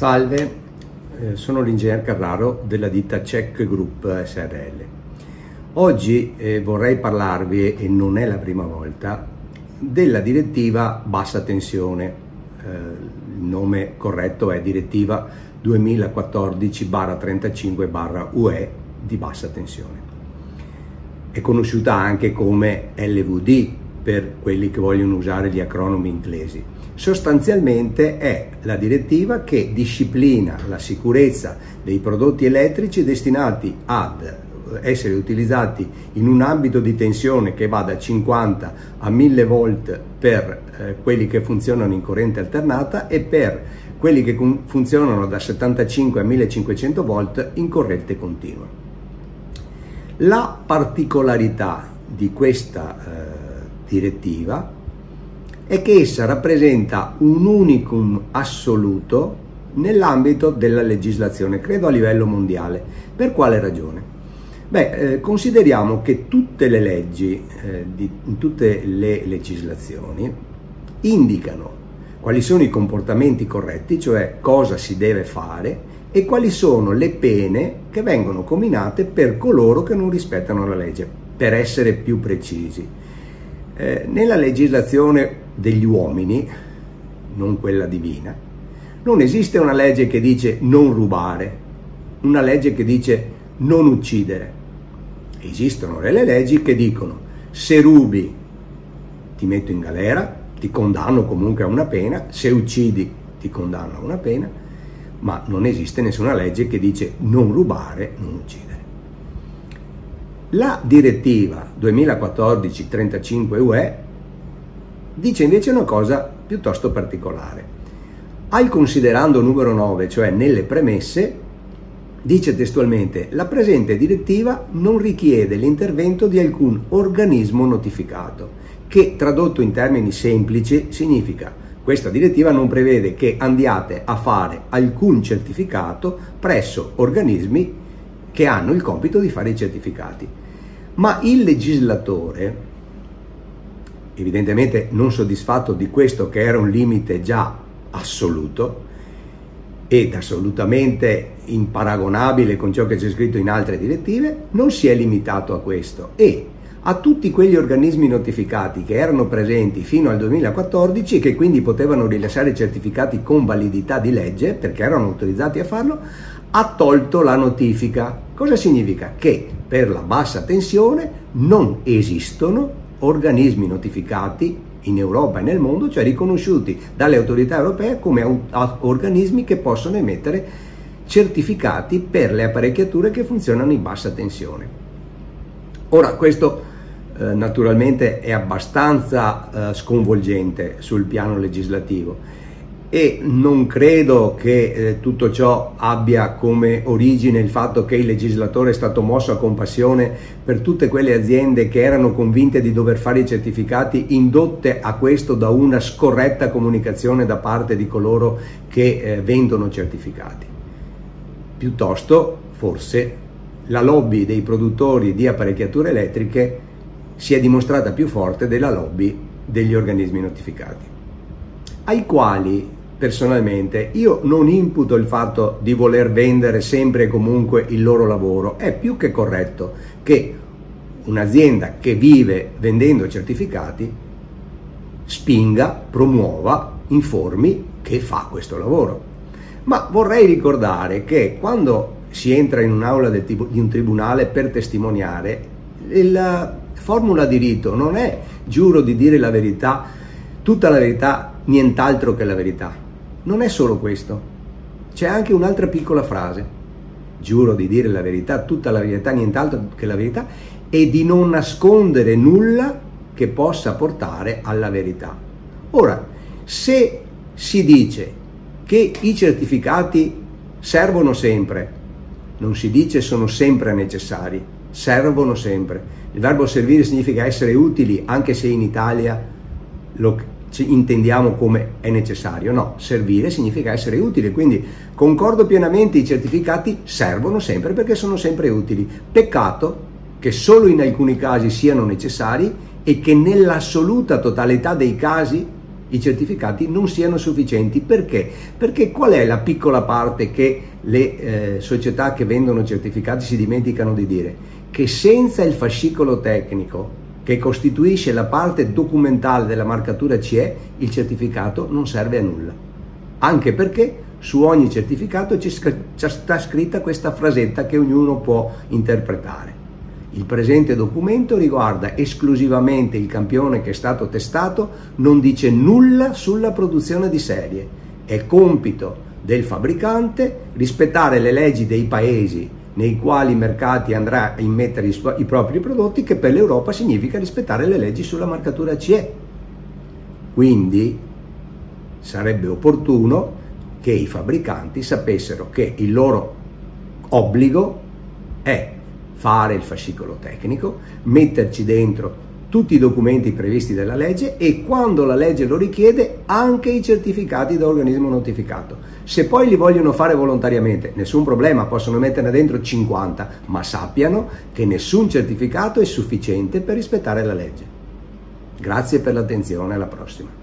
Salve, eh, sono l'ingegner Carraro della ditta Check Group SRL. Oggi eh, vorrei parlarvi, e non è la prima volta, della direttiva bassa tensione. Eh, il nome corretto è direttiva 2014-35-UE di bassa tensione. È conosciuta anche come LVD per quelli che vogliono usare gli acronomi inglesi sostanzialmente è la direttiva che disciplina la sicurezza dei prodotti elettrici destinati ad essere utilizzati in un ambito di tensione che va da 50 a 1000 volt per eh, quelli che funzionano in corrente alternata e per quelli che funzionano da 75 a 1500 volt in corrente continua. La particolarità di questa eh, direttiva è che essa rappresenta un unicum assoluto nell'ambito della legislazione, credo a livello mondiale. Per quale ragione? Beh, eh, consideriamo che tutte le leggi, eh, di, tutte le legislazioni, indicano quali sono i comportamenti corretti, cioè cosa si deve fare, e quali sono le pene che vengono combinate per coloro che non rispettano la legge, per essere più precisi. Eh, nella legislazione degli uomini, non quella divina, non esiste una legge che dice non rubare, una legge che dice non uccidere. Esistono delle leggi che dicono se rubi ti metto in galera, ti condanno comunque a una pena, se uccidi ti condanno a una pena, ma non esiste nessuna legge che dice non rubare, non uccidere. La direttiva 2014-35 UE dice invece una cosa piuttosto particolare. Al considerando numero 9, cioè nelle premesse, dice testualmente la presente direttiva non richiede l'intervento di alcun organismo notificato, che tradotto in termini semplici significa questa direttiva non prevede che andiate a fare alcun certificato presso organismi che hanno il compito di fare i certificati. Ma il legislatore evidentemente non soddisfatto di questo che era un limite già assoluto ed assolutamente imparagonabile con ciò che c'è scritto in altre direttive, non si è limitato a questo e a tutti quegli organismi notificati che erano presenti fino al 2014 e che quindi potevano rilasciare certificati con validità di legge perché erano autorizzati a farlo, ha tolto la notifica. Cosa significa? Che per la bassa tensione non esistono organismi notificati in Europa e nel mondo, cioè riconosciuti dalle autorità europee come organismi che possono emettere certificati per le apparecchiature che funzionano in bassa tensione. Ora, questo eh, naturalmente è abbastanza eh, sconvolgente sul piano legislativo e non credo che eh, tutto ciò abbia come origine il fatto che il legislatore è stato mosso a compassione per tutte quelle aziende che erano convinte di dover fare i certificati indotte a questo da una scorretta comunicazione da parte di coloro che eh, vendono certificati. Piuttosto, forse, la lobby dei produttori di apparecchiature elettriche si è dimostrata più forte della lobby degli organismi notificati, ai quali personalmente io non imputo il fatto di voler vendere sempre e comunque il loro lavoro, è più che corretto che un'azienda che vive vendendo certificati spinga, promuova, informi che fa questo lavoro. Ma vorrei ricordare che quando si entra in un'aula di un tribunale per testimoniare, la formula di rito non è giuro di dire la verità, tutta la verità, nient'altro che la verità non è solo questo, c'è anche un'altra piccola frase. Giuro di dire la verità, tutta la verità, nient'altro che la verità, e di non nascondere nulla che possa portare alla verità. Ora, se si dice che i certificati servono sempre, non si dice sono sempre necessari, servono sempre. Il verbo servire significa essere utili anche se in Italia lo, ci intendiamo come è necessario, no, servire significa essere utile, quindi concordo pienamente i certificati servono sempre perché sono sempre utili. Peccato che solo in alcuni casi siano necessari e che nell'assoluta totalità dei casi i certificati non siano sufficienti. Perché? Perché qual è la piccola parte che le eh, società che vendono certificati si dimenticano di dire? Che senza il fascicolo tecnico che costituisce la parte documentale della marcatura CE, il certificato non serve a nulla. Anche perché su ogni certificato ci sta scritta questa frasetta che ognuno può interpretare. Il presente documento riguarda esclusivamente il campione che è stato testato, non dice nulla sulla produzione di serie. È compito del fabbricante rispettare le leggi dei paesi nei quali mercati andrà a immettere i, i propri prodotti, che per l'Europa significa rispettare le leggi sulla marcatura CE. Quindi sarebbe opportuno che i fabbricanti sapessero che il loro obbligo è fare il fascicolo tecnico, metterci dentro tutti i documenti previsti dalla legge e quando la legge lo richiede anche i certificati da organismo notificato. Se poi li vogliono fare volontariamente, nessun problema, possono metterne dentro 50, ma sappiano che nessun certificato è sufficiente per rispettare la legge. Grazie per l'attenzione, alla prossima.